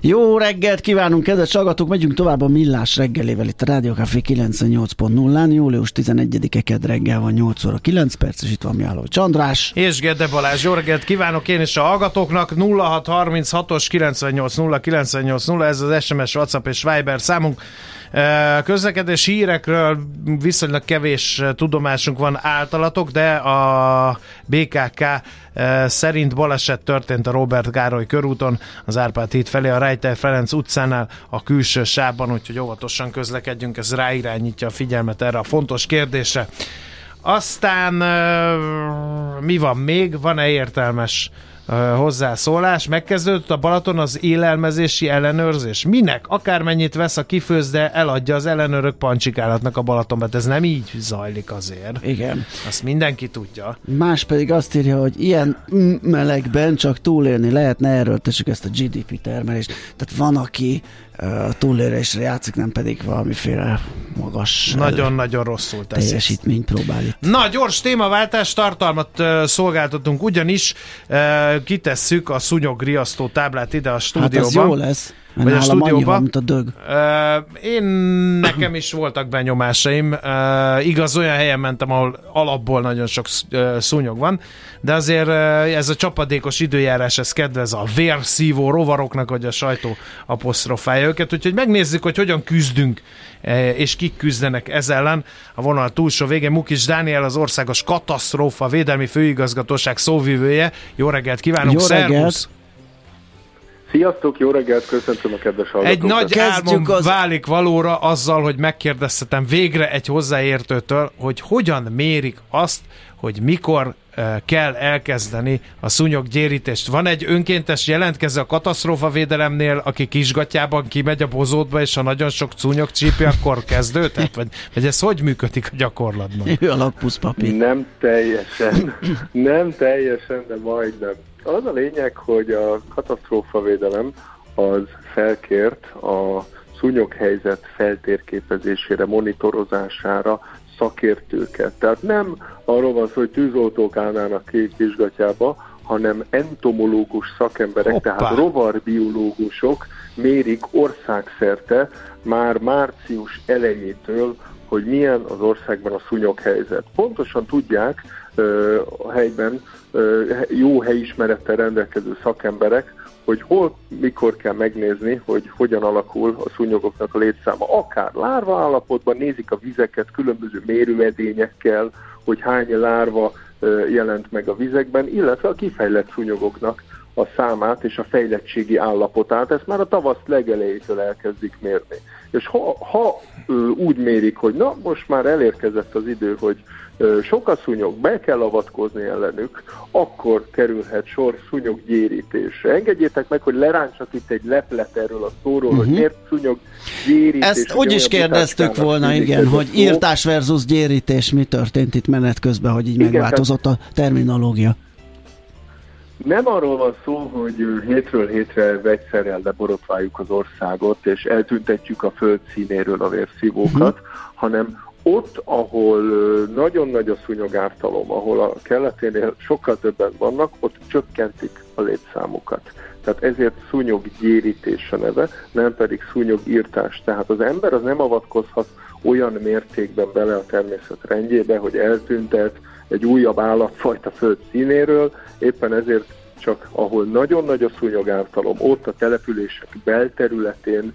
Jó reggelt kívánunk, kedves hallgatók! Megyünk tovább a Millás reggelével itt a Rádió Café 98.0-án. Július 11-e kedd reggel van 8 óra 9 perc, és itt van Miálló Csandrás. És Gede Balázs, jó reggelt kívánok én is a hallgatóknak. 0636-os 98 98 0, ez az SMS, WhatsApp és Viber számunk. Közlekedés hírekről viszonylag kevés tudomásunk van általatok, de a BKK szerint baleset történt a Robert Gároly körúton, az Árpád híd felé a Rejtel Ferenc utcánál a külső sávban, úgyhogy óvatosan közlekedjünk, ez ráirányítja a figyelmet erre a fontos kérdésre. Aztán mi van még? Van-e értelmes hozzászólás. Megkezdődött a Balaton az élelmezési ellenőrzés. Minek? Akármennyit vesz a kifőzde, eladja az ellenőrök pancsikálatnak a Balatonba. Ez nem így zajlik azért. Igen. Azt mindenki tudja. Más pedig azt írja, hogy ilyen melegben csak túlélni lehetne, erről tessük ezt a GDP termelést. Tehát van, aki túlélésre játszik, nem pedig valamiféle magas Nagyon-nagyon rosszul teszi. teljesítményt próbál itt. Na, gyors témaváltás, tartalmat uh, szolgáltatunk, ugyanis uh, kitesszük a szúnyog riasztó táblát ide a stúdióba. Hát az jó lesz. Vagy a stúdióban. Van, mint a dög. Én nekem is voltak benyomásaim. Igaz, olyan helyen mentem, ahol alapból nagyon sok szúnyog van, de azért ez a csapadékos időjárás, ez kedvez a vérszívó rovaroknak, hogy a sajtó apostrofálja őket, úgyhogy megnézzük, hogy hogyan küzdünk és kik küzdenek ez ellen. A vonal túlsó vége Mukis Dániel, az országos katasztrófa védelmi főigazgatóság szóvivője. Jó reggelt kívánunk, Jó reggelt. Szervusz! Sziasztok, jó reggelt, köszöntöm a kedves hallgatókat. Egy nagy álmom az... válik valóra azzal, hogy megkérdeztetem végre egy hozzáértőtől, hogy hogyan mérik azt, hogy mikor kell elkezdeni a szúnyoggyérítést. Van egy önkéntes jelentkező a katasztrófa védelemnél, aki kisgatjában kimegy a bozótba, és ha nagyon sok szúnyog csípi, akkor kezdődhet? Vagy, vagy ez hogy működik a gyakorlatban? Ő a lakpuszpapír. Nem teljesen, nem teljesen, de majdnem. Az a lényeg, hogy a katasztrófavédelem az felkért a szúnyoghelyzet feltérképezésére, monitorozására szakértőket. Tehát nem arról van szó, hogy tűzoltók állnának két vizsgatjába, hanem entomológus szakemberek, Hoppá. tehát rovarbiológusok mérik országszerte már március elejétől, hogy milyen az országban a szúnyoghelyzet. Pontosan tudják a helyben jó helyismerettel rendelkező szakemberek, hogy hol, mikor kell megnézni, hogy hogyan alakul a szúnyogoknak a létszáma. Akár lárva állapotban nézik a vizeket különböző mérőedényekkel, hogy hány lárva jelent meg a vizekben, illetve a kifejlett szúnyogoknak a számát és a fejlettségi állapotát. Ezt már a tavasz legelejétől elkezdik mérni. És ha, ha úgy mérik, hogy na, most már elérkezett az idő, hogy sok a szúnyog, be kell avatkozni ellenük, akkor kerülhet sor szúnyoggyérítésre. Engedjétek meg, hogy leráncsak itt egy leplet erről a szóról, uh-huh. hogy mhm. miért szúnyog gyérítés. Ezt úgy is kérdeztük volna, igen, hogy írtás versus gyérítés, mi történt itt menet közben, hogy így igen, megváltozott a terminológia. Nem arról van szó, hogy hétről hétre vegyszerrel leborotváljuk az országot, és eltüntetjük a föld színéről a vérszívókat, uh-huh. hanem ott, ahol nagyon nagy a szúnyogártalom, ahol a keleténél sokkal többen vannak, ott csökkentik a létszámukat. Tehát ezért szúnyoggyérítés a neve, nem pedig szúnyogírtás. Tehát az ember az nem avatkozhat olyan mértékben bele a természet rendjébe, hogy eltüntet egy újabb állatfajta föld színéről, éppen ezért csak ahol nagyon nagy a szúnyogártalom, ott a települések belterületén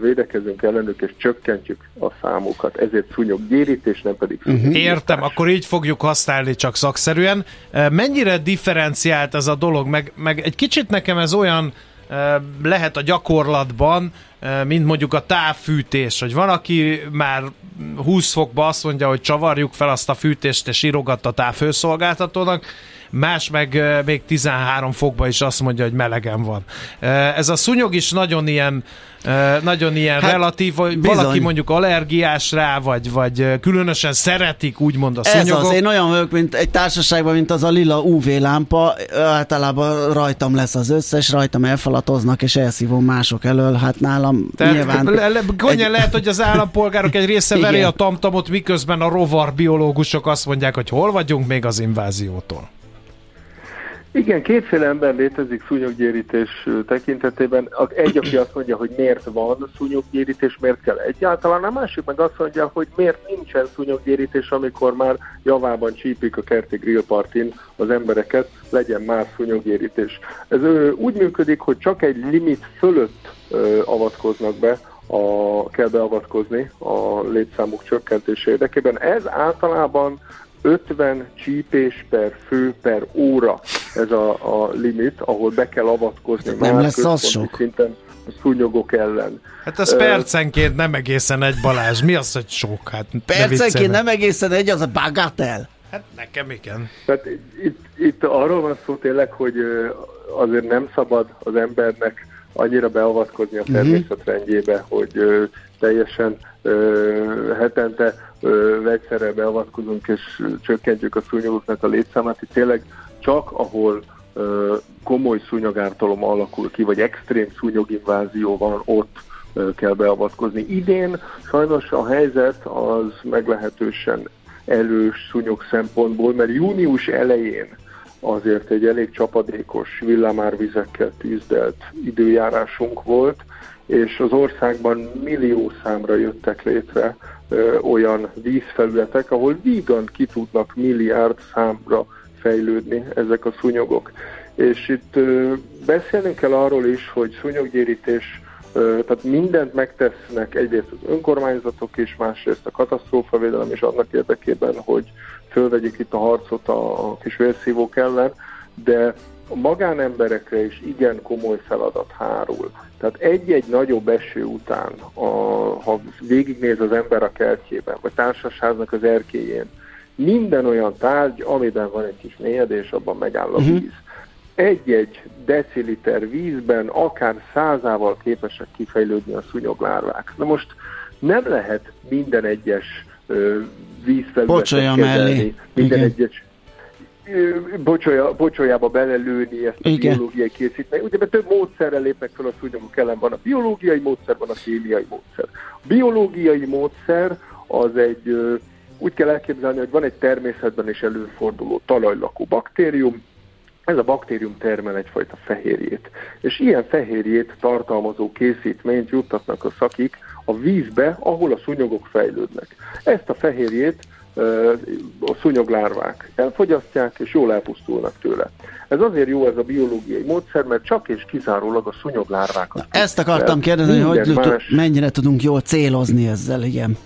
védekezünk ellenük, és csökkentjük a számukat. Ezért szúnyog gyérítés, nem pedig uh-huh. Értem, akkor így fogjuk használni csak szakszerűen. Mennyire differenciált ez a dolog? Meg, meg egy kicsit nekem ez olyan lehet a gyakorlatban, mint mondjuk a távfűtés, hogy van, aki már 20 fokba azt mondja, hogy csavarjuk fel azt a fűtést, és írogat a távhőszolgáltatónak, más meg még 13 fokba is azt mondja, hogy melegen van. Ez a szúnyog is nagyon ilyen nagyon ilyen hát, relatív, vagy bizony. valaki mondjuk allergiás rá, vagy, vagy különösen szeretik úgymond a szúnyogok. Ez az, én olyan vagyok, mint egy társaságban, mint az a lila UV lámpa, általában rajtam lesz az összes, rajtam elfalatoznak, és elszívom mások elől, hát nálam Tehát nyilván... Le, le, egy... lehet, hogy az állampolgárok egy része veri a tamtamot, miközben a rovar biológusok azt mondják, hogy hol vagyunk még az inváziótól. Igen, kétféle ember létezik szúnyoggyérítés tekintetében. Egy, aki azt mondja, hogy miért van szúnyoggyérítés, miért kell egyáltalán, a másik meg azt mondja, hogy miért nincsen szúnyoggyérítés, amikor már javában csípik a kerti grillpartin az embereket, legyen már szúnyoggyérítés. Ez úgy működik, hogy csak egy limit fölött avatkoznak be, a, kell beavatkozni a létszámuk csökkentése érdekében. Ez általában 50 csípés per fő per óra ez a, a limit, ahol be kell avatkozni nem már lesz az sok. szinten a szúnyogok ellen. Hát az uh, percenként nem egészen egy Balázs. Mi az, hogy sok? Hát percenként nem egészen egy, az a bagatel. Hát nekem igen. Tehát itt, itt arról van szó tényleg, hogy azért nem szabad az embernek annyira beavatkozni a mhm. természetrendjébe, uh-huh. hogy teljesen hetente vegyszerrel beavatkozunk és csökkentjük a szúnyogoknak a létszámát. Itt tényleg csak ahol komoly szúnyogártalom alakul ki, vagy extrém szúnyoginvázió van, ott kell beavatkozni. Idén sajnos a helyzet az meglehetősen elős szúnyog szempontból, mert június elején azért egy elég csapadékos villamárvizekkel tűzdelt időjárásunk volt, és az országban millió számra jöttek létre olyan vízfelületek, ahol vígan ki tudnak milliárd számra fejlődni ezek a szúnyogok. És itt beszélnünk kell arról is, hogy szúnyoggyérítés, tehát mindent megtesznek egyrészt az önkormányzatok és másrészt a katasztrófavédelem is annak érdekében, hogy fölvegyük itt a harcot a kis vérszívók ellen, de a magánemberekre is igen komoly feladat hárul. Tehát egy-egy nagyobb eső után, a, ha végignéz az ember a kertjében, vagy társasháznak az erkéjén, minden olyan tárgy, amiben van egy kis mélyedés, abban megáll a uh-huh. víz. Egy-egy deciliter vízben akár százával képesek kifejlődni a szúnyoglárvák. Na most nem lehet minden egyes vízfelületet kezelni, minden Igen. egyes bocsolya, bocsolyába belelőni ezt a Igen. biológiai készítményt. Ugye, mert több módszerrel lépnek fel a szúnyogok ellen. Van a biológiai módszer, van a kémiai módszer. A biológiai módszer az egy, úgy kell elképzelni, hogy van egy természetben is előforduló talajlakó baktérium, ez a baktérium termel egyfajta fehérjét. És ilyen fehérjét tartalmazó készítményt juttatnak a szakik a vízbe, ahol a szúnyogok fejlődnek. Ezt a fehérjét a szúnyoglárvák elfogyasztják, és jól elpusztulnak tőle. Ez azért jó ez a biológiai módszer, mert csak és kizárólag a szúnyoglárvákat. Na, ezt akartam kérdezni, hogy más... mennyire tudunk jól célozni ezzel, igen.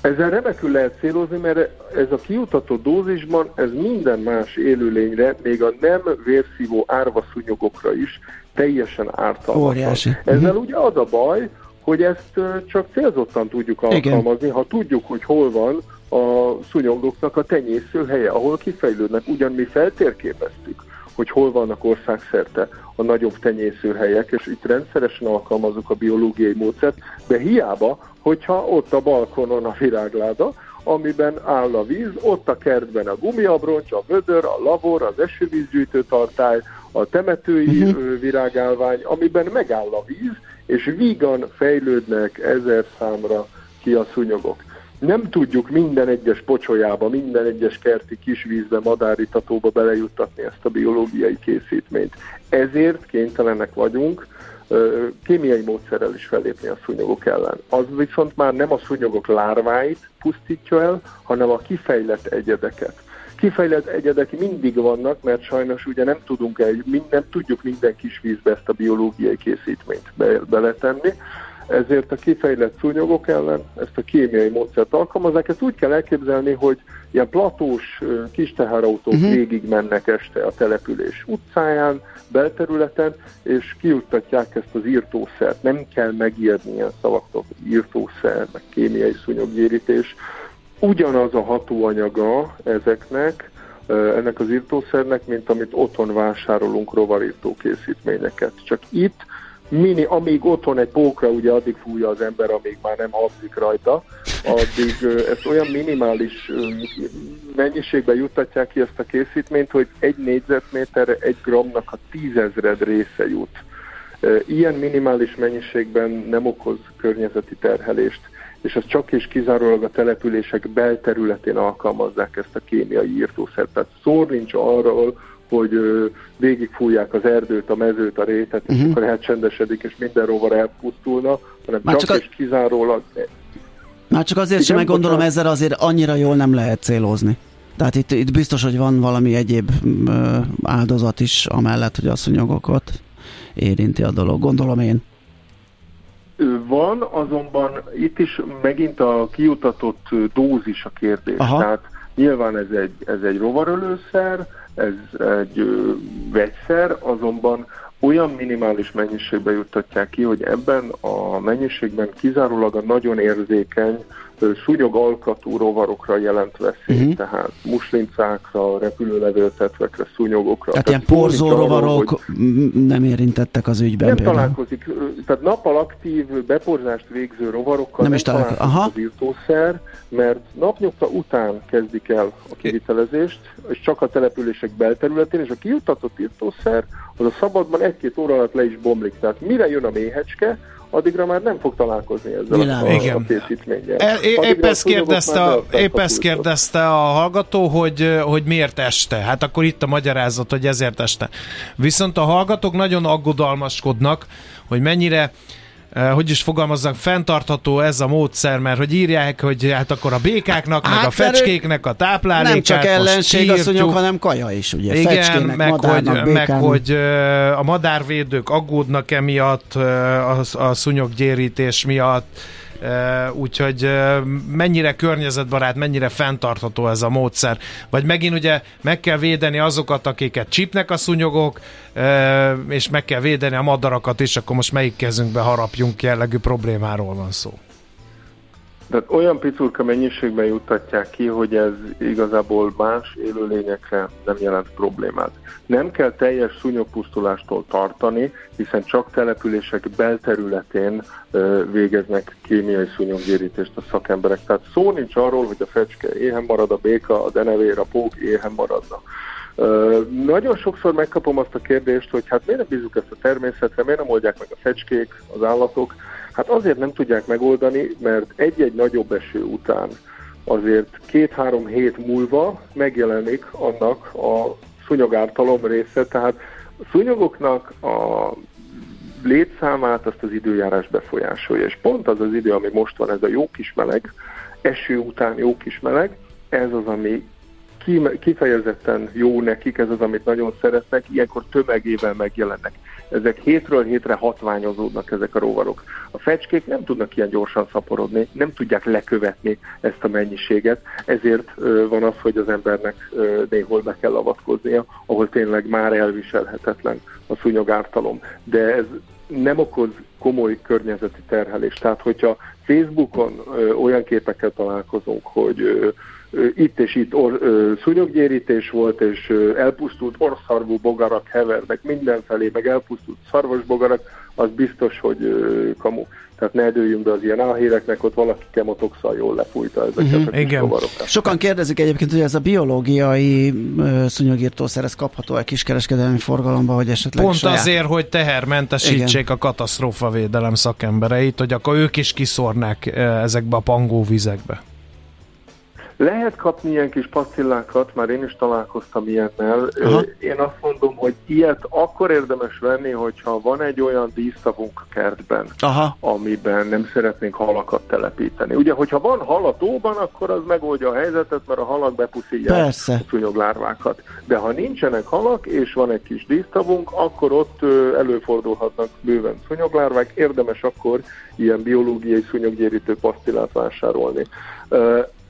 Ezzel remekül lehet célozni, mert ez a kiutató dózisban, ez minden más élőlényre, még a nem vérszívó árvaszúnyogokra is teljesen ártalmas. Óriási. Ezzel uh-huh. ugye az a baj, hogy ezt csak célzottan tudjuk alkalmazni, Igen. ha tudjuk, hogy hol van a szúnyogoknak a tenyésző helye, ahol kifejlődnek. Ugyan mi feltérképeztük, hogy hol vannak országszerte a nagyobb tenyészőhelyek, és itt rendszeresen alkalmazunk a biológiai módszert, de hiába, hogyha ott a balkonon a virágláda, amiben áll a víz, ott a kertben a gumiabroncs, a vödör, a lavor, az esővízgyűjtő tartály, a temetői uh-huh. virágálvány, amiben megáll a víz, és vígan fejlődnek ezer számra ki a szúnyogok nem tudjuk minden egyes pocsolyába, minden egyes kerti kisvízbe, madáritatóba belejuttatni ezt a biológiai készítményt. Ezért kénytelenek vagyunk kémiai módszerrel is fellépni a szúnyogok ellen. Az viszont már nem a szúnyogok lárváit pusztítja el, hanem a kifejlett egyedeket. Kifejlett egyedek mindig vannak, mert sajnos ugye nem tudunk el, nem tudjuk minden kis vízbe ezt a biológiai készítményt be, beletenni, ezért a kifejlett szúnyogok ellen ezt a kémiai módszert alkalmazzák. Ezt úgy kell elképzelni, hogy ilyen platós kis teherautók uh-huh. végig mennek este a település utcáján, belterületen, és kiuttatják ezt az írtószert. Nem kell megírni ilyen szavaktól, írtószer, meg kémiai szúnyoggyérítés. Ugyanaz a hatóanyaga ezeknek, ennek az írtószernek, mint amit otthon vásárolunk rovarírtó készítményeket. Csak itt mini, amíg otthon egy pókra, ugye addig fújja az ember, amíg már nem habzik rajta, addig ezt olyan minimális mennyiségben juttatják ki ezt a készítményt, hogy egy négyzetméterre egy gramnak a tízezred része jut. Ilyen minimális mennyiségben nem okoz környezeti terhelést, és ez csak és kizárólag a települések belterületén alkalmazzák ezt a kémiai írtószert. Tehát szó nincs arról, hogy végigfújják az erdőt, a mezőt, a rétet, és uh-huh. akkor elcsendesedik, és minden rovar elpusztulna, hanem Már csak, csak és a... kizárólag... Már csak azért sem meggondolom, bocsánat. ezzel azért annyira jól nem lehet célozni. Tehát itt, itt biztos, hogy van valami egyéb áldozat is, amellett, hogy a szunyogokat érinti a dolog. Gondolom én. Van, azonban itt is megint a kiutatott dózis a kérdés. Aha. Tehát nyilván ez egy, ez egy rovarölőszer, ez egy vegyszer, azonban olyan minimális mennyiségbe juttatják ki, hogy ebben a mennyiségben kizárólag a nagyon érzékeny súlyog alkatú rovarokra jelent veszély, uh-huh. tehát muslincákra, repülőlevéltetvekre, szúnyogokra. Tehát, tehát ilyen porzó rovarok hogy nem érintettek az ügyben Nem például. találkozik, tehát nappal aktív beporzást végző rovarokkal nem, nem is találkozik Aha. az írtószer, mert napnyugta után kezdik el a kivitelezést, és csak a települések belterületén, és a kijutatott írtószer az a szabadban egy-két óra alatt le is bomlik. Tehát mire jön a méhecske, addigra már nem fog találkozni ezzel Vilám. a, Igen. a készítménnyel. E, épp ezt kérdezte, a, épp ezt kérdezte a hallgató, hogy, hogy miért este. Hát akkor itt a magyarázat, hogy ezért este. Viszont a hallgatók nagyon aggodalmaskodnak, hogy mennyire hogy is fogalmazzak, fenntartható ez a módszer, mert hogy írják, hogy hát akkor a békáknak, hát, meg a fecskéknek a táplálékát Nem csak ellenség asszonyok, hanem kaja is, ugye. Igen, Fecskének, meg, madárnak, hogy, meg hogy eh, a madárvédők aggódnak emiatt, eh, a, a szúnyoggyérítés miatt, úgyhogy mennyire környezetbarát, mennyire fenntartható ez a módszer. Vagy megint ugye meg kell védeni azokat, akiket csípnek a szúnyogok, és meg kell védeni a madarakat is, akkor most melyik kezünkbe harapjunk jellegű problémáról van szó. Tehát olyan picurka mennyiségben juttatják ki, hogy ez igazából más élőlényekre nem jelent problémát. Nem kell teljes szúnyogpusztulástól tartani, hiszen csak települések belterületén végeznek kémiai szúnyoggyérítést a szakemberek. Tehát szó nincs arról, hogy a fecske éhen marad, a béka, a denevér, a pók éhen maradna. Nagyon sokszor megkapom azt a kérdést, hogy hát miért nem bízunk ezt a természetre, miért nem oldják meg a fecskék, az állatok. Hát azért nem tudják megoldani, mert egy-egy nagyobb eső után azért két-három hét múlva megjelenik annak a szúnyogártalom része, tehát a szúnyogoknak a létszámát azt az időjárás befolyásolja, és pont az az idő, ami most van, ez a jó kis meleg, eső után jó kis meleg, ez az, ami kifejezetten jó nekik, ez az, amit nagyon szeretnek, ilyenkor tömegében megjelennek. Ezek hétről hétre hatványozódnak ezek a rovarok. A fecskék nem tudnak ilyen gyorsan szaporodni, nem tudják lekövetni ezt a mennyiséget, ezért van az, hogy az embernek néhol be kell avatkoznia, ahol tényleg már elviselhetetlen a szúnyogártalom. De ez nem okoz komoly környezeti terhelést. Tehát, hogyha Facebookon ö, olyan képekkel találkozunk, hogy ö, itt és itt or, ö, szúnyoggyérítés volt, és ö, elpusztult orszarvú bogarak hevernek mindenfelé, meg elpusztult szarvasbogarak, az biztos, hogy ö, kamu. Tehát ne dőljünk be az ilyen álhíreknek, ott valaki kemotoxal jól lefújta ezeket uh-huh, a igen. Sokan kérdezik egyébként, hogy ez a biológiai szúnyogírtószer, ez kapható-e kiskereskedelmi forgalomba, hogy esetleg Pont saját... azért, hogy tehermentesítsék igen. a katasztrófavédelem szakembereit, hogy akkor ők is kiszornák ezekbe a pangó vizekbe. Lehet kapni ilyen kis pasztillákat, már én is találkoztam ilyennel. Aha. Én azt mondom, hogy ilyet akkor érdemes venni, hogyha van egy olyan dísztavunk a kertben, Aha. amiben nem szeretnénk halakat telepíteni. Ugye, hogyha van hal a tóban, akkor az megoldja a helyzetet, mert a halak bepuszítják a szúnyoglárvákat. De ha nincsenek halak, és van egy kis dísztavunk, akkor ott előfordulhatnak bőven szúnyoglárvák. Érdemes akkor ilyen biológiai szúnyoggyérítő pasztillát vásárolni.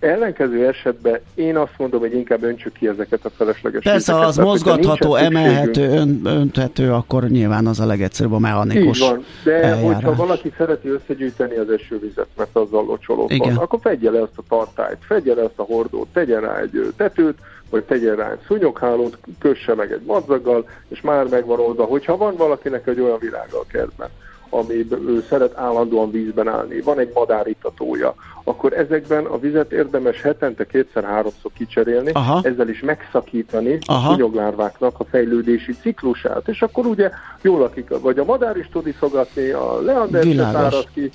Ellenkező esetben én azt mondom, hogy inkább öntsük ki ezeket a felesleges Persze, ha az mozgatható, emelhető, ön, önthető, akkor nyilván az a legegyszerűbb a mechanikus Így van, de eljárás. hogyha valaki szereti összegyűjteni az esővizet, mert azzal locsolók van, akkor fedje le azt a tartályt, fedje le azt a hordót, tegyen rá egy tetőt, vagy tegyen rá egy szúnyoghálót, kösse meg egy madzaggal, és már megvan oldva, hogyha van valakinek egy olyan virága a kertben, ami ő szeret állandóan vízben állni, van egy madáritatója, akkor ezekben a vizet érdemes hetente kétszer-háromszor kicserélni, Aha. ezzel is megszakítani Aha. a szúnyoglárváknak a fejlődési ciklusát, és akkor ugye jól lakik, vagy a madár is tud iszogatni, a leander árad ki,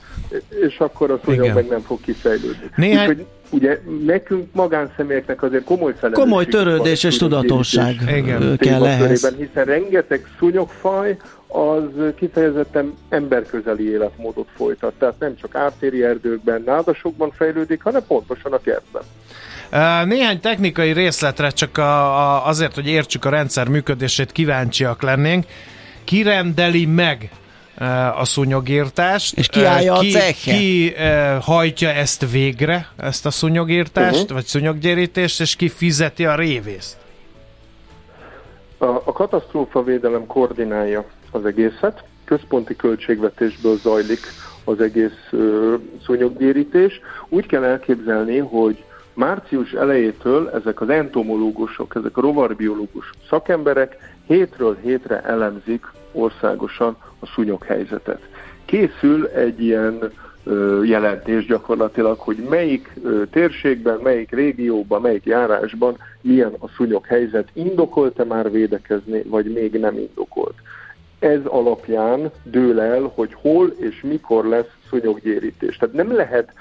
és akkor a szúnyog meg nem fog kifejlődni. Néhány... Úgyhogy ugye nekünk magánszemélyeknek azért komoly felelősség Komoly törődés és tudatosság kell ehhez. Hiszen rengeteg szúnyogfaj, az kifejezetten emberközeli életmódot folytat. Tehát nem csak ártéri erdőkben, nádasokban fejlődik, hanem pontosan a kertben. Néhány technikai részletre csak a, a, azért, hogy értsük a rendszer működését, kíváncsiak lennénk. Kirendeli meg a szúnyogírtást. És ki állja ki, a ceche? Ki hajtja ezt végre, ezt a szúnyogírtást, uh-huh. vagy szúnyoggyérítést, és ki fizeti a révészt? A, a katasztrófa védelem koordinálja az egészet. Központi költségvetésből zajlik az egész szúnyoggyérítés. Úgy kell elképzelni, hogy március elejétől ezek az entomológusok, ezek a rovarbiológus szakemberek hétről hétre elemzik országosan a szúnyog helyzetet. Készül egy ilyen jelentés gyakorlatilag, hogy melyik térségben, melyik régióban, melyik járásban milyen a szúnyog helyzet, indokolt-e már védekezni, vagy még nem indokolt ez alapján dől el, hogy hol és mikor lesz szúnyoggyérítés. Tehát nem lehet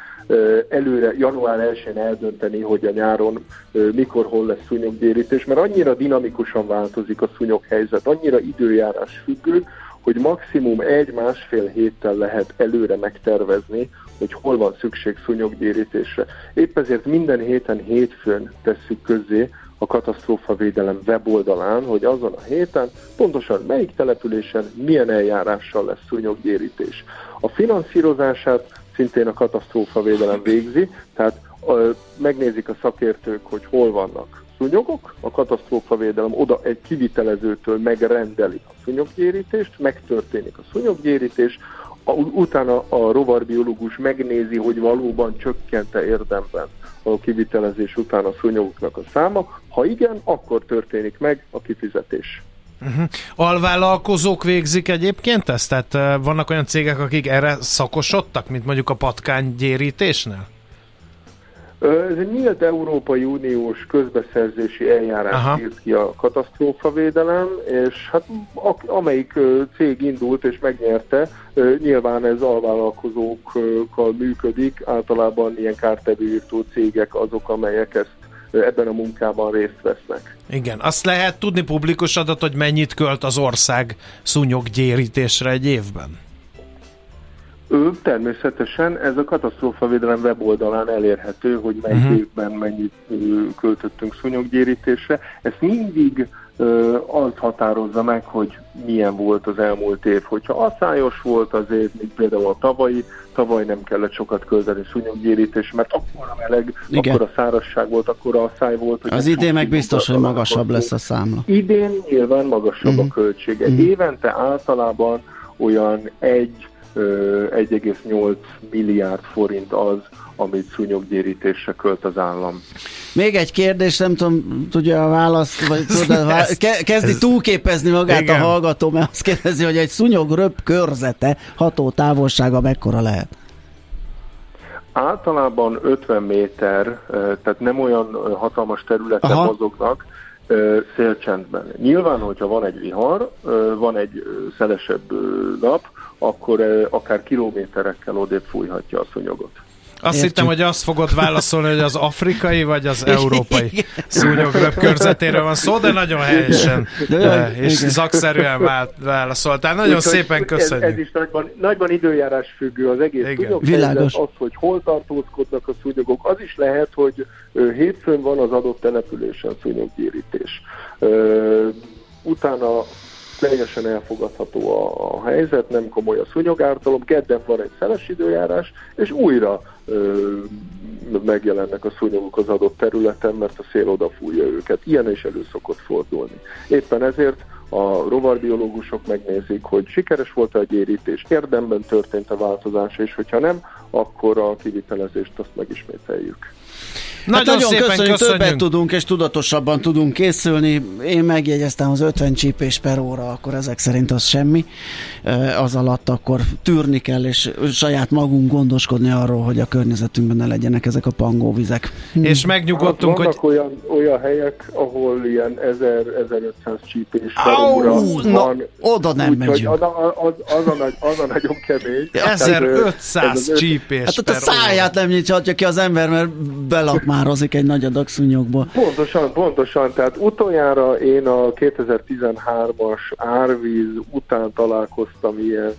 előre január 1-én eldönteni, hogy a nyáron mikor, hol lesz szúnyoggyérítés, mert annyira dinamikusan változik a szúnyoghelyzet, annyira időjárás függő, hogy maximum egy-másfél héttel lehet előre megtervezni, hogy hol van szükség szúnyoggyérítésre. Épp ezért minden héten hétfőn tesszük közzé a katasztrófavédelem weboldalán, hogy azon a héten pontosan melyik településen milyen eljárással lesz szúnyoggyérítés. A finanszírozását szintén a katasztrófavédelem végzi, tehát megnézik a szakértők, hogy hol vannak szúnyogok, a katasztrófavédelem oda egy kivitelezőtől megrendeli a szúnyoggyérítést, megtörténik a szúnyoggyérítés, a, utána a rovarbiológus megnézi, hogy valóban csökkente érdemben a kivitelezés után a szúnyogoknak a száma. Ha igen, akkor történik meg a kifizetés. Uh-huh. Alvállalkozók végzik egyébként ezt? Tehát uh, vannak olyan cégek, akik erre szakosodtak, mint mondjuk a patkánygyérítésnél? Ez egy nyílt Európai Uniós közbeszerzési eljárás írt ki a katasztrófavédelem, és hát amelyik cég indult és megnyerte, nyilván ez alvállalkozókkal működik, általában ilyen kártevőírtó cégek azok, amelyek ezt ebben a munkában részt vesznek. Igen, azt lehet tudni publikus adat, hogy mennyit költ az ország szúnyoggyérítésre egy évben? Ő természetesen ez a katasztrófavédelem weboldalán elérhető, hogy mely uh-huh. évben mennyit költöttünk szúnyoggyérítésre. Ezt mindig ö, az határozza meg, hogy milyen volt az elmúlt év. Hogyha asszályos volt az év, mint például a tavalyi, tavaly nem kellett sokat költeni szúnyoggyérítés, mert akkor a meleg, Igen. akkor a szárazság volt, akkor a száj volt. Hogy az idén meg biztos, hogy magasabb lesz a számla. Idén nyilván magasabb uh-huh. a költsége. Uh-huh. Évente általában olyan egy 1,8 milliárd forint az, amit szúnyoggyérítésre költ az állam. Még egy kérdés, nem tudom, tudja a választ, vagy tudja, kezdi túlképezni magát Igen. a hallgató, mert azt kérdezi, hogy egy szúnyogröp körzete ható távolsága mekkora lehet? Általában 50 méter, tehát nem olyan hatalmas területen Aha. mozognak, szélcsendben. Nyilván, hogyha van egy vihar, van egy szelesebb nap, akkor akár kilométerekkel odébb fújhatja a szúnyogot. Azt Értjük. hittem, hogy azt fogod válaszolni, hogy az afrikai vagy az európai szúnyog körzetéről van szó, de nagyon helyesen De és igen. szakszerűen vá- válaszoltál. Nagyon Úgyhogy szépen Ez, köszönjük. ez is nagyban, nagyban időjárás függő az egész Világos. az, hogy hol tartózkodnak a szúnyogok, az is lehet, hogy hétfőn van az adott településen szúnyoggyérítés. Utána teljesen elfogadható a, a helyzet, nem komoly a szúnyogártalom, kedden van egy szeles időjárás, és újra ö, megjelennek a szúnyogok az adott területen, mert a szél odafújja őket. Ilyen is elő szokott fordulni. Éppen ezért a rovarbiológusok megnézik, hogy sikeres volt a gyérítés, érdemben történt a változás, és hogyha nem, akkor a kivitelezést azt megismételjük. Nagyon, hát nagyon szépen köszönjük, köszönjük. többet tudunk és tudatosabban tudunk készülni. Én megjegyeztem az 50 csípés per óra, akkor ezek szerint az semmi. Az alatt akkor tűrni kell, és saját magunk gondoskodni arról, hogy a környezetünkben ne legyenek ezek a pangóvizek. És Hát megnyugodtunk, hogy vannak olyan, olyan helyek, ahol ilyen 1000-1500 csípés per Au, óra na, van. oda nem Úgyhogy megyünk. az, a- az, az, a, nagy- az a nagyon kemény. Tehát, ö, ez 1500 az öt- csípés Hát ott a száját nem nyithatja ki az ember, mert belakmározik egy nagy adag szúnyogból. Pontosan, pontosan. Tehát utoljára én a 2013-as árvíz után találkoztam ilyen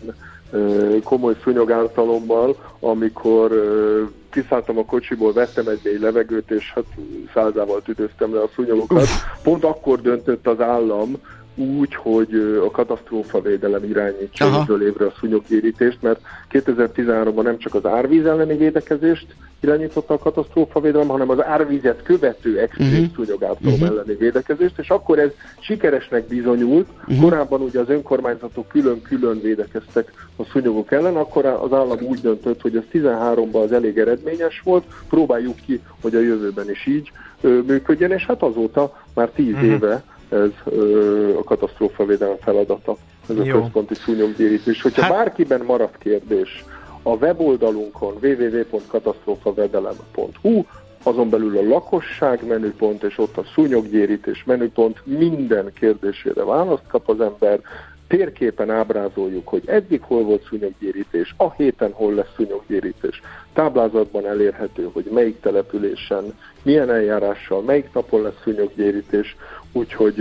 komoly szúnyogártalommal, amikor kiszálltam a kocsiból, vettem egy mély levegőt, és hát százával tüdőztem le a szúnyogokat. Pont akkor döntött az állam úgy, hogy a katasztrófavédelem irányítsa Aha. évről évre a szúnyogérítést, mert 2013-ban nem csak az árvíz elleni védekezést irányította a katasztrófavédelem, hanem az árvízet követő extrém Mhm. uh-huh. szúnyogártalom elleni védekezést, és akkor ez sikeresnek bizonyult. Uh-huh. Korábban ugye az önkormányzatok külön-külön védekeztek a szúnyogok ellen, akkor az állam úgy döntött, hogy az 13-ban az elég eredményes volt, próbáljuk ki, hogy a jövőben is így ö, működjön, és hát azóta már 10 uh-huh. éve ez a katasztrófavédelem feladata, ez a Jó. központi szúnyoggyérítés. Hogyha Hát- bárkiben maradt kérdés, a weboldalunkon www.katasztrófavedelem.hu azon belül a lakosság menüpont, és ott a szúnyoggyérítés menüpont minden kérdésére választ kap az ember. Térképen ábrázoljuk, hogy eddig hol volt szúnyoggyérítés, a héten hol lesz szúnyoggyérítés. Táblázatban elérhető, hogy melyik településen, milyen eljárással, melyik napon lesz szúnyoggyérítés, úgyhogy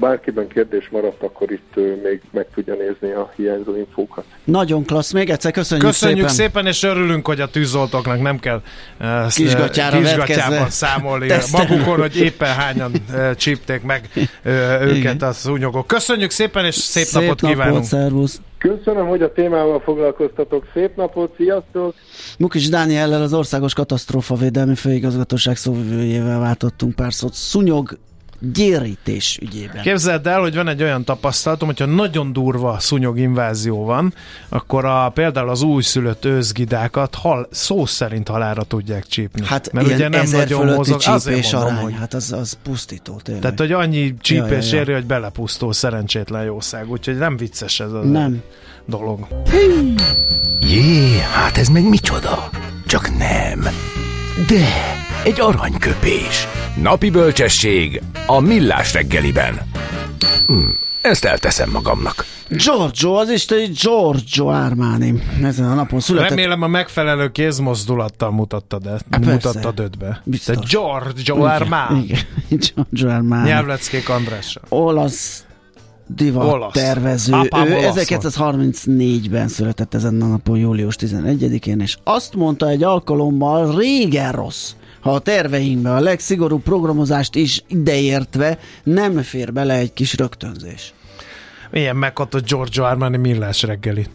bárkiben kérdés maradt, akkor itt még meg tudja nézni a hiányzó infókat. Nagyon klassz, még egyszer köszönjük, Köszönjük szépen. szépen. és örülünk, hogy a tűzoltóknak nem kell uh, Kisgatyára kisgatyában számolni magukon, hogy éppen hányan uh, csípték meg uh, őket a szúnyogok. Köszönjük szépen, és szép, Szép napot napot, kívánunk! szervusz. Köszönöm, hogy a témával foglalkoztatok. Szép napot, sziasztok! Mukis Dániellel az Országos Katasztrófavédelmi Főigazgatóság szóvivőjével váltottunk pár szót szúnyog gyérítés ügyében. Képzeld el, hogy van egy olyan tapasztalatom, hogyha nagyon durva szúnyog invázió van, akkor a, például az újszülött őzgidákat hal, szó szerint halára tudják csípni. Hát Mert ilyen ugye nem ezer nagyon fölötti mozog. Azért csípés mondom, arány, hogy hát az, az pusztító tényleg. Tehát, hogy annyi csípés Ja, ja, ja. éri, hogy belepusztul szerencsétlen jószág. Úgyhogy nem vicces ez a Nem. dolog. Jé, hát ez meg micsoda? Csak nem. De, egy aranyköpés. Napi bölcsesség a millás reggeliben. Hm, ezt elteszem magamnak. Giorgio, az isteni Giorgio Armani. Ezen a napon született. Remélem a megfelelő kézmozdulattal mutattad, e- persze. mutattad ötbe. Biztos. Te Giorgio Armani. Igen, Giorgio Armani. Nyelvleckék Andrással. Olasz divat Olasz. tervező. Apám ő olasz 1934-ben született ezen a napon, július 11-én, és azt mondta egy alkalommal, régen rossz, a terveinkbe a legszigorúbb programozást is ideértve nem fér bele egy kis rögtönzés. Milyen meghatott Giorgio Armani millás reggelit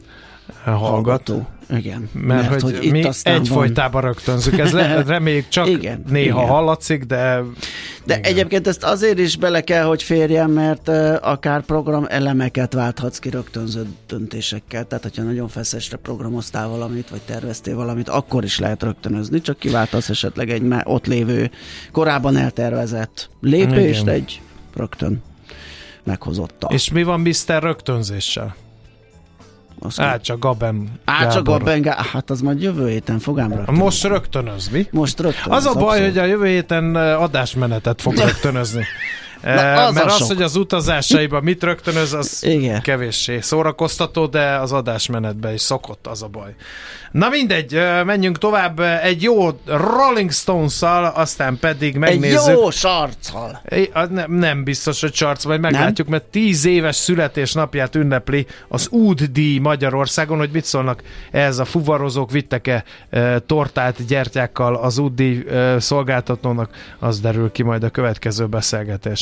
hallgat. Hallgató. Igen. Mert, mert hogy, itt mi aztán van- egyfolytában rögtönzük. Ez le, reméljük csak Igen, néha igen. hallatszik, de De Igen. egyébként ezt azért is bele kell, hogy férjen, mert uh, akár program elemeket válthatsz ki rögtönzött döntésekkel. Tehát, hogyha nagyon feszesre programoztál valamit, vagy terveztél valamit, akkor is lehet rögtönözni, csak kiváltasz esetleg egy már ott lévő, korábban eltervezett lépést Igen. egy rögtön meghozottal. és mi van Mr. rögtönzéssel? Azt Á, csak Gaben Á, csak bengá... Hát az majd jövő héten fogám. Most rögtönöz, mi? Most rögtön. Az a baj, abszolút. hogy a jövő héten adásmenetet fog rögtönözni. Na, az mert az, sok. hogy az utazásaiban mit rögtönöz, az Igen. kevéssé szórakoztató, de az adásmenetben is szokott az a baj. Na mindegy, menjünk tovább egy jó Rolling Stones-szal, aztán pedig megnézzük. Egy jó sarccal. Nem, nem biztos, hogy sarc, majd meglátjuk, nem? mert tíz éves születésnapját ünnepli az Úd díj Magyarországon, hogy mit szólnak ez a fuvarozók, vittek-e e, tortát gyertyákkal az Úd díj e, szolgáltatónak, az derül ki majd a következő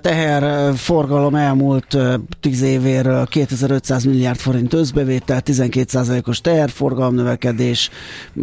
teherforgalom elmúlt 10 évéről 2500 milliárd forint összbevétel, 12%-os teherforgalom növekedés,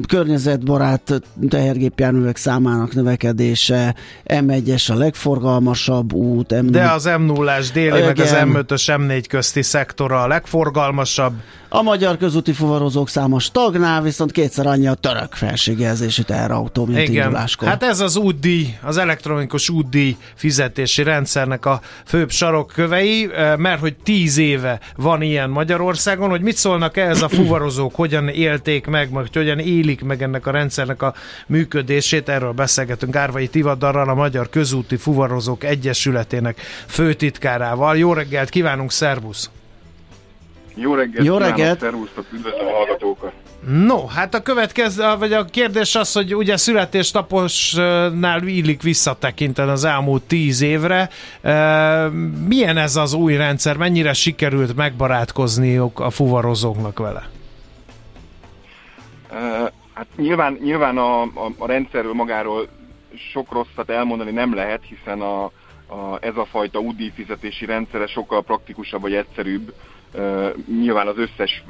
környezetbarát tehergépjárművek számának növekedése, M1-es a legforgalmasabb út. M4... De az M0-as déli, Igen. meg az M5-ös M4 közti szektora a legforgalmasabb. A magyar közúti fuvarozók száma stagnál, viszont kétszer annyi a török felségjelzésű teherautó, mint Igen. induláskor. Hát ez az útdíj, az elektronikus útdíj fizetési rendszernek a főbb sarokkövei, mert hogy tíz éve van ilyen Magyarországon, hogy mit szólnak ehhez a fuvarozók, hogyan élték meg, meg hogyan élik meg ennek a rendszernek a működését, erről beszélgetünk Árvai Tivadarral, a Magyar Közúti Fuvarozók Egyesületének főtitkárával. Jó reggelt kívánunk, szervusz! Jó reggelt! Jó reggelt! Szervusztok, üdvözlöm a hallgatókat! No, hát a következő, vagy a kérdés az, hogy ugye születésnaposnál illik visszatekinteni az elmúlt tíz évre. Milyen ez az új rendszer? Mennyire sikerült megbarátkozniuk a fuvarozóknak vele? Hát nyilván, nyilván a, a, a rendszerről magáról sok rosszat elmondani nem lehet, hiszen a, a, ez a fajta UDI fizetési rendszere sokkal praktikusabb vagy egyszerűbb, nyilván az összes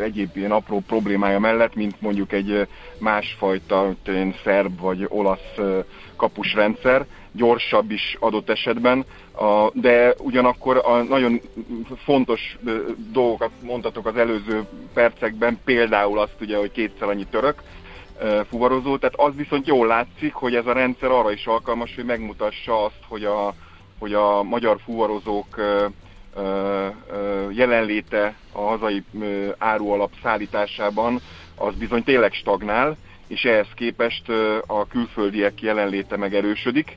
egyéb ilyen apró problémája mellett, mint mondjuk egy másfajta szerb vagy olasz kapusrendszer, gyorsabb is adott esetben, de ugyanakkor a nagyon fontos dolgokat mondtatok az előző percekben, például azt ugye, hogy kétszer annyi török fuvarozó, tehát az viszont jól látszik, hogy ez a rendszer arra is alkalmas, hogy megmutassa azt, hogy a, hogy a magyar fuvarozók jelenléte a hazai árualap szállításában az bizony tényleg stagnál, és ehhez képest a külföldiek jelenléte megerősödik,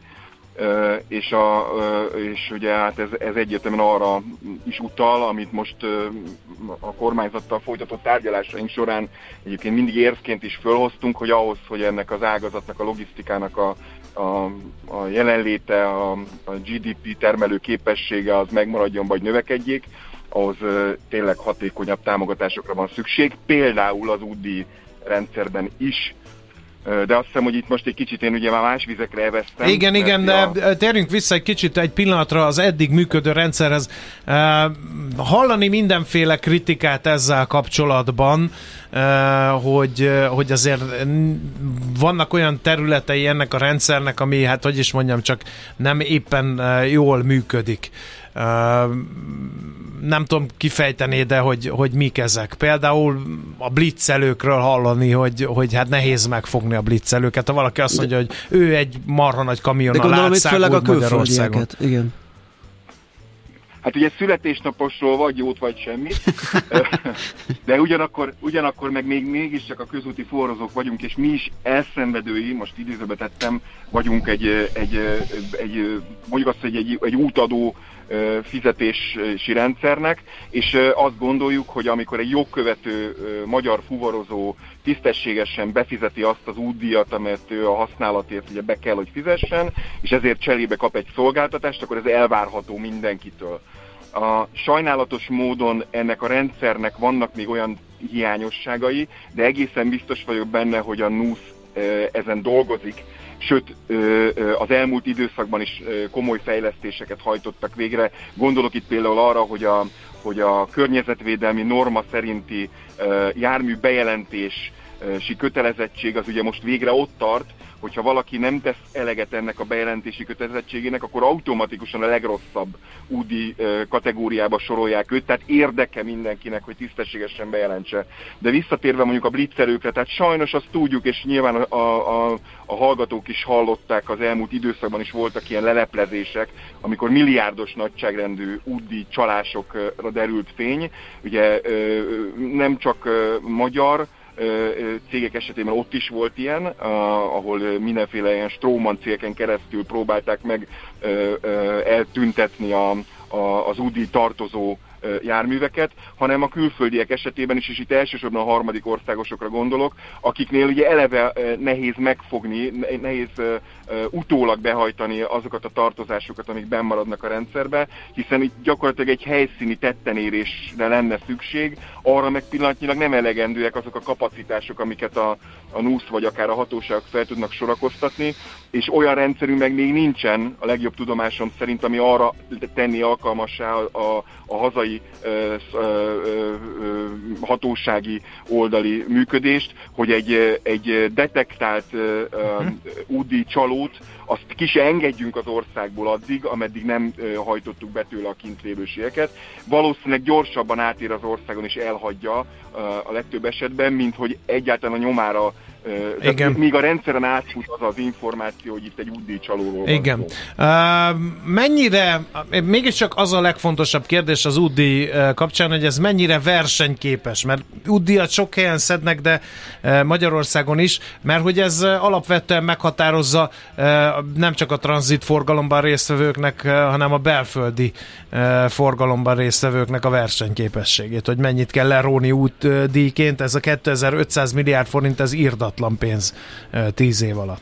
és, a, és ugye hát ez, ez egyértelműen arra is utal, amit most a kormányzattal folytatott tárgyalásaink során egyébként mindig érvként is fölhoztunk, hogy ahhoz, hogy ennek az ágazatnak, a logisztikának a, a, a jelenléte, a, a GDP termelő képessége az megmaradjon vagy növekedjék, ahhoz tényleg hatékonyabb támogatásokra van szükség, például az UDI rendszerben is, de azt hiszem, hogy itt most egy kicsit én ugye már más vizekre eveztem. Igen, igen, de a... térjünk vissza egy kicsit egy pillanatra az eddig működő rendszerhez. Hallani mindenféle kritikát ezzel kapcsolatban, hogy, hogy azért vannak olyan területei ennek a rendszernek, ami hát hogy is mondjam, csak nem éppen jól működik nem tudom kifejteni, de hogy, hogy mik ezek. Például a blitzelőkről hallani, hogy, hogy hát nehéz megfogni a blitzelőket. Ha valaki azt mondja, hogy ő egy marha nagy kamionnal átszágult Magyarországon. Igen. Hát ugye születésnaposról vagy jót, vagy semmit, de ugyanakkor, ugyanakkor meg még mégiscsak a közúti forrozók vagyunk, és mi is elszenvedői, most idézőbe tettem, vagyunk egy, egy, egy mondjuk azt, hogy egy, egy útadó fizetési rendszernek, és azt gondoljuk, hogy amikor egy jogkövető magyar fuvarozó tisztességesen befizeti azt az útdíjat, amelyet ő a használatért ugye be kell, hogy fizessen, és ezért cserébe kap egy szolgáltatást, akkor ez elvárható mindenkitől. A sajnálatos módon ennek a rendszernek vannak még olyan hiányosságai, de egészen biztos vagyok benne, hogy a NUSZ ezen dolgozik, sőt az elmúlt időszakban is komoly fejlesztéseket hajtottak végre. Gondolok itt például arra, hogy a, hogy a környezetvédelmi norma szerinti jármű bejelentési kötelezettség az ugye most végre ott tart, hogyha valaki nem tesz eleget ennek a bejelentési kötelezettségének, akkor automatikusan a legrosszabb UDI kategóriába sorolják őt, tehát érdeke mindenkinek, hogy tisztességesen bejelentse. De visszatérve mondjuk a blitzerőkre, tehát sajnos azt tudjuk, és nyilván a, a, a hallgatók is hallották az elmúlt időszakban is voltak ilyen leleplezések, amikor milliárdos nagyságrendű UDI csalásokra derült fény. Ugye nem csak magyar, cégek esetében ott is volt ilyen, ahol mindenféle ilyen Stróman cégeken keresztül próbálták meg eltüntetni a, a, az UDI tartozó járműveket, hanem a külföldiek esetében is, és itt elsősorban a harmadik országosokra gondolok, akiknél ugye eleve nehéz megfogni, nehéz utólag behajtani azokat a tartozásokat, amik bennmaradnak a rendszerbe, hiszen itt gyakorlatilag egy helyszíni tettenérésre lenne szükség, arra meg pillanatnyilag nem elegendőek azok a kapacitások, amiket a, a NUSZ vagy akár a hatóságok fel tudnak sorakoztatni, és olyan rendszerünk meg még nincsen, a legjobb tudomásom szerint, ami arra tenni alkalmassá a, a, hazai ö, hatósági oldali működést, hogy egy, egy detektált uh-huh. UDI csalót azt ki se engedjünk az országból addig, ameddig nem hajtottuk be tőle a kint lévőségeket. Valószínűleg gyorsabban átér az országon és elhagyja a legtöbb esetben, mint hogy egyáltalán a nyomára igen. Míg a rendszeren átfut az az információ, hogy itt egy UDI csalóról Igen. Uh, mennyire, mégiscsak az a legfontosabb kérdés az UDI kapcsán, hogy ez mennyire versenyképes, mert UDI-at sok helyen szednek, de Magyarországon is, mert hogy ez alapvetően meghatározza nem csak a tranzit forgalomban résztvevőknek, hanem a belföldi forgalomban résztvevőknek a versenyképességét, hogy mennyit kell leróni útdíjként, ez a 2500 milliárd forint, ez írdat írdatlan pénz tíz év alatt.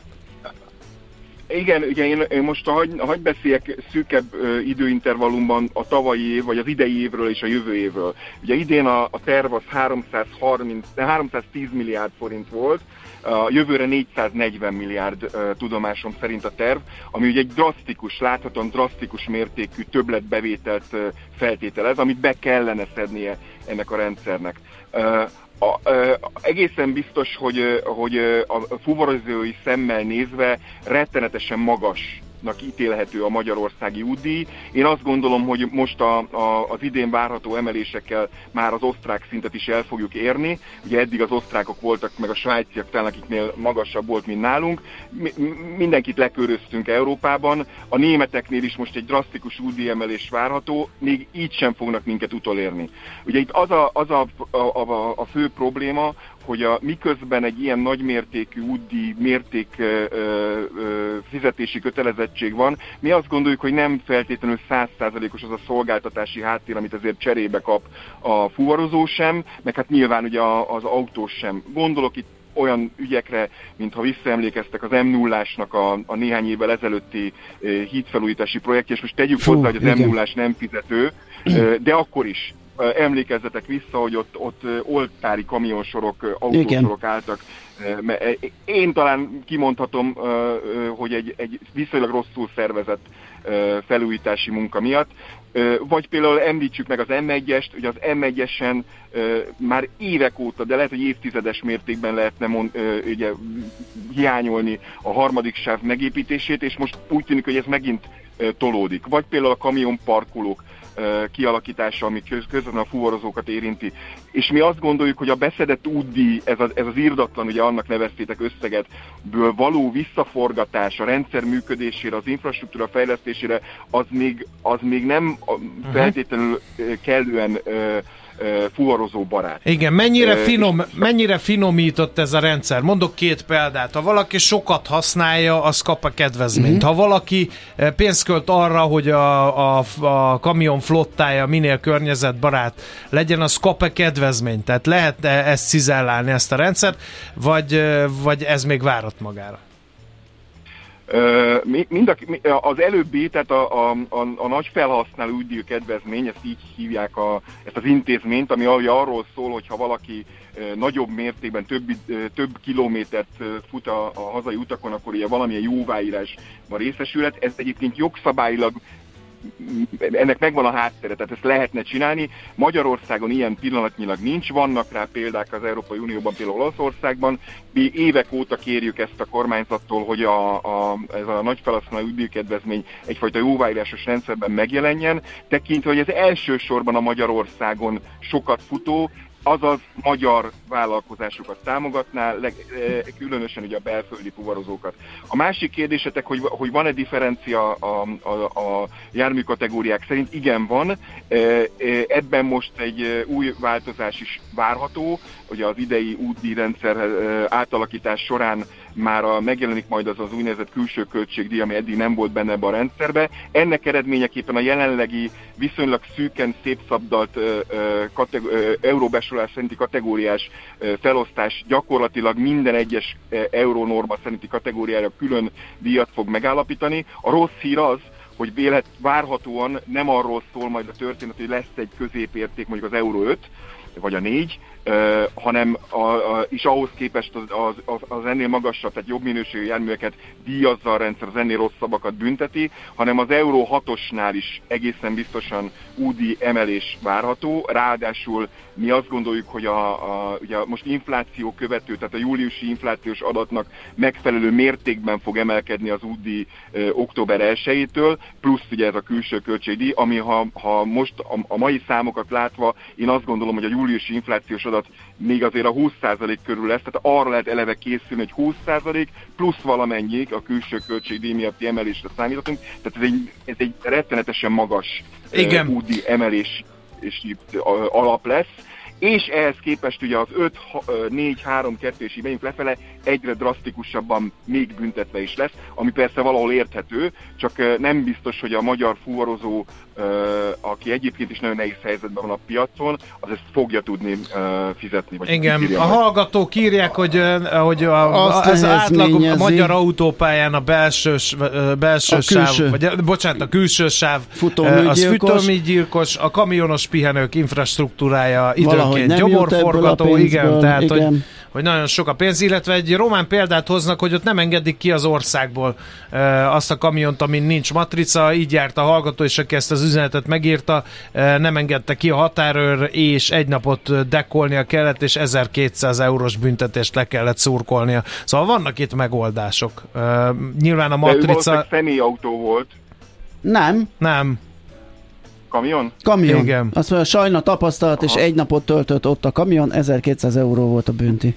Igen, ugye én, én most a hagy, hagy beszéljek szűkebb ö, időintervallumban a tavalyi év, vagy az idei évről és a jövő évről. Ugye idén a, a terv az 330, 310 milliárd forint volt, a jövőre 440 milliárd uh, tudomásom szerint a terv, ami ugye egy drasztikus, láthatóan drasztikus mértékű többletbevételt uh, feltételez, amit be kellene szednie ennek a rendszernek. Uh, a, ö, egészen biztos, hogy, hogy a fuvarozói szemmel nézve rettenetesen magas nak ítélhető a magyarországi útdíj. Én azt gondolom, hogy most a, a, az idén várható emelésekkel már az osztrák szintet is el fogjuk érni. Ugye eddig az osztrákok voltak, meg a svájciak talán, akiknél magasabb volt, mint nálunk. Mi, mindenkit leköröztünk Európában. A németeknél is most egy drasztikus útdíj emelés várható, még így sem fognak minket utolérni. Ugye itt az a, az a, a, a, a fő probléma, hogy a, miközben egy ilyen nagymértékű útdi mérték ö, ö, fizetési kötelezettség van, mi azt gondoljuk, hogy nem feltétlenül százszázalékos az a szolgáltatási háttér, amit azért cserébe kap a fuvarozó sem, meg hát nyilván ugye az autós sem. Gondolok itt olyan ügyekre, mint ha visszaemlékeztek az m 0 a, a néhány évvel ezelőtti hídfelújítási projektje, és most tegyük Fú, hozzá, hogy az m 0 nem fizető, de akkor is emlékezzetek vissza, hogy ott, ott oltári kamionsorok, autósorok álltak. Én talán kimondhatom, hogy egy, egy viszonylag rosszul szervezett felújítási munka miatt. Vagy például említsük meg az M1-est, ugye az M1-esen már évek óta, de lehet, hogy évtizedes mértékben lehetne mond, ugye, hiányolni a harmadik sáv megépítését, és most úgy tűnik, hogy ez megint tolódik. Vagy például a kamionparkolók kialakítása, ami közvetlenül a fuvarozókat érinti. És mi azt gondoljuk, hogy a beszedett útdíj, ez az, ez az írdatlan, ugye annak neveztétek összeget, ből való visszaforgatás a rendszer működésére, az infrastruktúra fejlesztésére, az még, az még nem uh-huh. feltétlenül kellően fuvarozó barát. Igen, mennyire, finom, mennyire finomított ez a rendszer? Mondok két példát. Ha valaki sokat használja, az kap a kedvezményt. Uh-huh. Ha valaki pénzt költ arra, hogy a, a, a kamion flottája minél környezetbarát legyen, az kap a kedvezményt. Tehát lehet ezt cizellálni, ezt a rendszert, vagy, vagy ez még várat magára? Mind a, az előbbi, tehát a, a, a, a nagy felhasználó ügydíj kedvezmény, ezt így hívják a, ezt az intézményt, ami arról szól, hogy ha valaki nagyobb mértékben több, több kilométert fut a, a hazai utakon, akkor ugye valamilyen jóváírásban részesülhet. Ez egyébként jogszabályilag ennek megvan a háttere, tehát ezt lehetne csinálni. Magyarországon ilyen pillanatnyilag nincs, vannak rá példák az Európai Unióban, például Olaszországban. Mi évek óta kérjük ezt a kormányzattól, hogy a, a, ez a nagy felhasználó ügyvédkedvezmény egyfajta jóváírásos rendszerben megjelenjen, tekintve, hogy ez elsősorban a Magyarországon sokat futó, azaz magyar vállalkozásokat támogatná, leg, eh, különösen ugye a belföldi fuvarozókat. A másik kérdésetek, hogy, hogy van-e differencia a, a, a jármű kategóriák szerint? Igen, van. Eh, eh, ebben most egy új változás is várható, hogy az idei útdíjrendszer átalakítás során már a, megjelenik majd az az úgynevezett külső költségdíj, ami eddig nem volt benne ebbe a rendszerbe. Ennek eredményeképpen a jelenlegi viszonylag szűken szétszabdalt euróbesorolás szerinti kategóriás ö, felosztás gyakorlatilag minden egyes eurónorma szerinti kategóriára külön díjat fog megállapítani. A rossz hír az, hogy vélet, várhatóan nem arról szól majd a történet, hogy lesz egy középérték, mondjuk az euró 5, vagy a 4, hanem a, a, is ahhoz képest az, az, az ennél magasabb, tehát jobb minőségű járműveket díjazza a rendszer, az ennél rosszabbakat bünteti, hanem az Euró 6-osnál is egészen biztosan údi emelés várható. Ráadásul mi azt gondoljuk, hogy a, a, ugye most infláció követő, tehát a júliusi inflációs adatnak megfelelő mértékben fog emelkedni az údi ö, október 1-től, plusz ugye ez a külső költségdíj, ami ha, ha most a, a mai számokat látva, én azt gondolom, hogy a júliusi inflációs adat még azért a 20% körül lesz, tehát arra lehet eleve készülni, hogy 20% plusz valamennyi a külső költségdíj miatti emelésre számíthatunk, tehát ez egy, ez egy rettenetesen magas Igen. Údi emelés és alap lesz, és ehhez képest ugye az 5-4-3-2 és így megyünk lefele, egyre drasztikusabban még büntetve is lesz, ami persze valahol érthető, csak nem biztos, hogy a magyar fuvarozó, aki egyébként is nagyon nehéz helyzetben van a piacon, az ezt fogja tudni fizetni. Vagy Igen, a hallgatók írják, hogy, hogy a, Azt az átlag a magyar autópályán a belső, belső A sáv, külső. vagy bocsánat, a külső sáv, Futóműgyilkos. az futóműgyilkos, a kamionos pihenők infrastruktúrája időnként gyomorforgató, igen, tehát igen. Hogy, hogy nagyon sok a pénz, illetve egy román példát hoznak, hogy ott nem engedik ki az országból e, azt a kamiont, amin nincs matrica, így járt a hallgató, és aki ezt az üzenetet megírta, e, nem engedte ki a határőr, és egy napot dekolnia kellett, és 1200 eurós büntetést le kellett szurkolnia. Szóval vannak itt megoldások. E, nyilván a De ő matrica... személyautó volt, Nem, Nem, kamion? kamion. Igen. Azt mondja, sajna tapasztalat, és Aha. egy napot töltött ott a kamion, 1200 euró volt a bünti.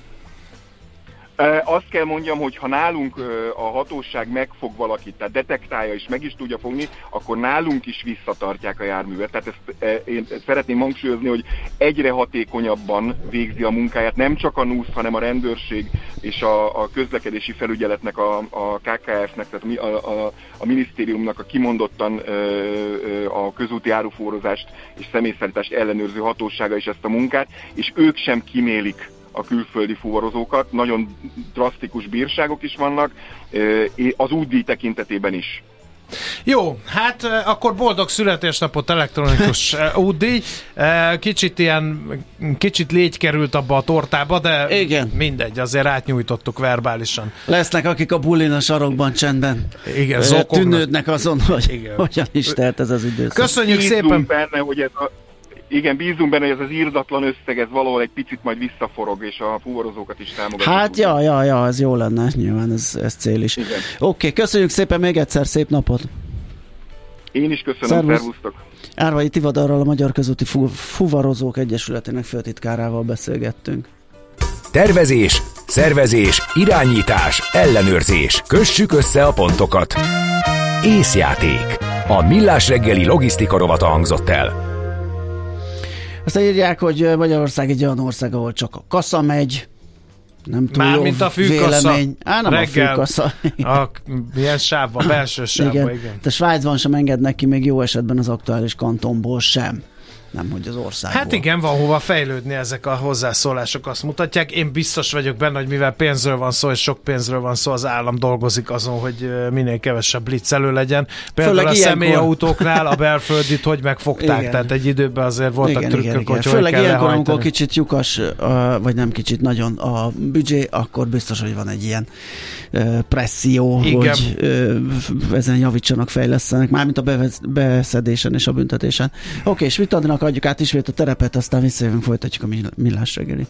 Azt kell mondjam, hogy ha nálunk a hatóság megfog valakit, tehát detektálja és meg is tudja fogni, akkor nálunk is visszatartják a járművet. Tehát ezt én szeretném hangsúlyozni, hogy egyre hatékonyabban végzi a munkáját nem csak a NUSZ, hanem a rendőrség és a, a közlekedési felügyeletnek, a, a KKF-nek, tehát a, a, a, minisztériumnak a kimondottan a közúti árufórozást és személyszállítást ellenőrző hatósága is ezt a munkát, és ők sem kimélik a külföldi fuvarozókat, nagyon drasztikus bírságok is vannak, ö, az útdíj tekintetében is. Jó, hát eh, akkor boldog születésnapot elektronikus eh, útdíj. Eh, Kicsit ilyen, kicsit légy került abba a tortába, de Igen. mindegy, azért átnyújtottuk verbálisan. Lesznek, akik a bulin a sarokban csendben Igen, zokognak. tűnődnek azon, hogy Igen. hogyan is telt ez az időszak. Köszönjük Bízunk szépen! benne, hogy ez a, igen, bízunk benne, hogy ez az írdatlan összeg, ez valahol egy picit majd visszaforog, és a fuvarozókat is támogatjuk. Hát ja, ja, ja, ez jó lenne, nyilván ez, ez cél is. Igen. Oké, okay, köszönjük szépen még egyszer, szép napot! Én is köszönöm, Szervusz. szervusztok! Árvai Tivadarral a Magyar Közúti Fu- Fuvarozók Egyesületének főtitkárával beszélgettünk. Tervezés, szervezés, irányítás, ellenőrzés. Kössük össze a pontokat. Észjáték. A Millás reggeli logisztika rovata hangzott el. Aztán írják, hogy Magyarország egy olyan ország, ahol csak a kassa megy, nem túl jó Mármint a fűkassa. vélemény. Á, nem Reggel. a fűkassa. A milyen sávba, belső sávba, igen. igen. igen. De Svájcban sem engednek ki még jó esetben az aktuális kantonból sem. Nem hogy az ország. Hát igen, van hova fejlődni ezek a hozzászólások, azt mutatják. Én biztos vagyok benne, hogy mivel pénzről van szó, és sok pénzről van szó, az állam dolgozik azon, hogy minél kevesebb blitz elő legyen. Például Főleg a ilyenkor... személyautóknál a belföldit hogy megfogták, igen. tehát egy időben azért voltak igen, trükkök, igen, hogy Főleg ilyenkor, amikor kicsit lyukas, vagy nem kicsit nagyon a büdzsé, akkor biztos, hogy van egy ilyen presszió, igen. hogy ezen javítsanak, fejlesztenek, mármint a beszedésen és a büntetésen. Oké, és mit adnak, adjuk át ismét a terepet, aztán visszajövünk, folytatjuk a millás reggelit.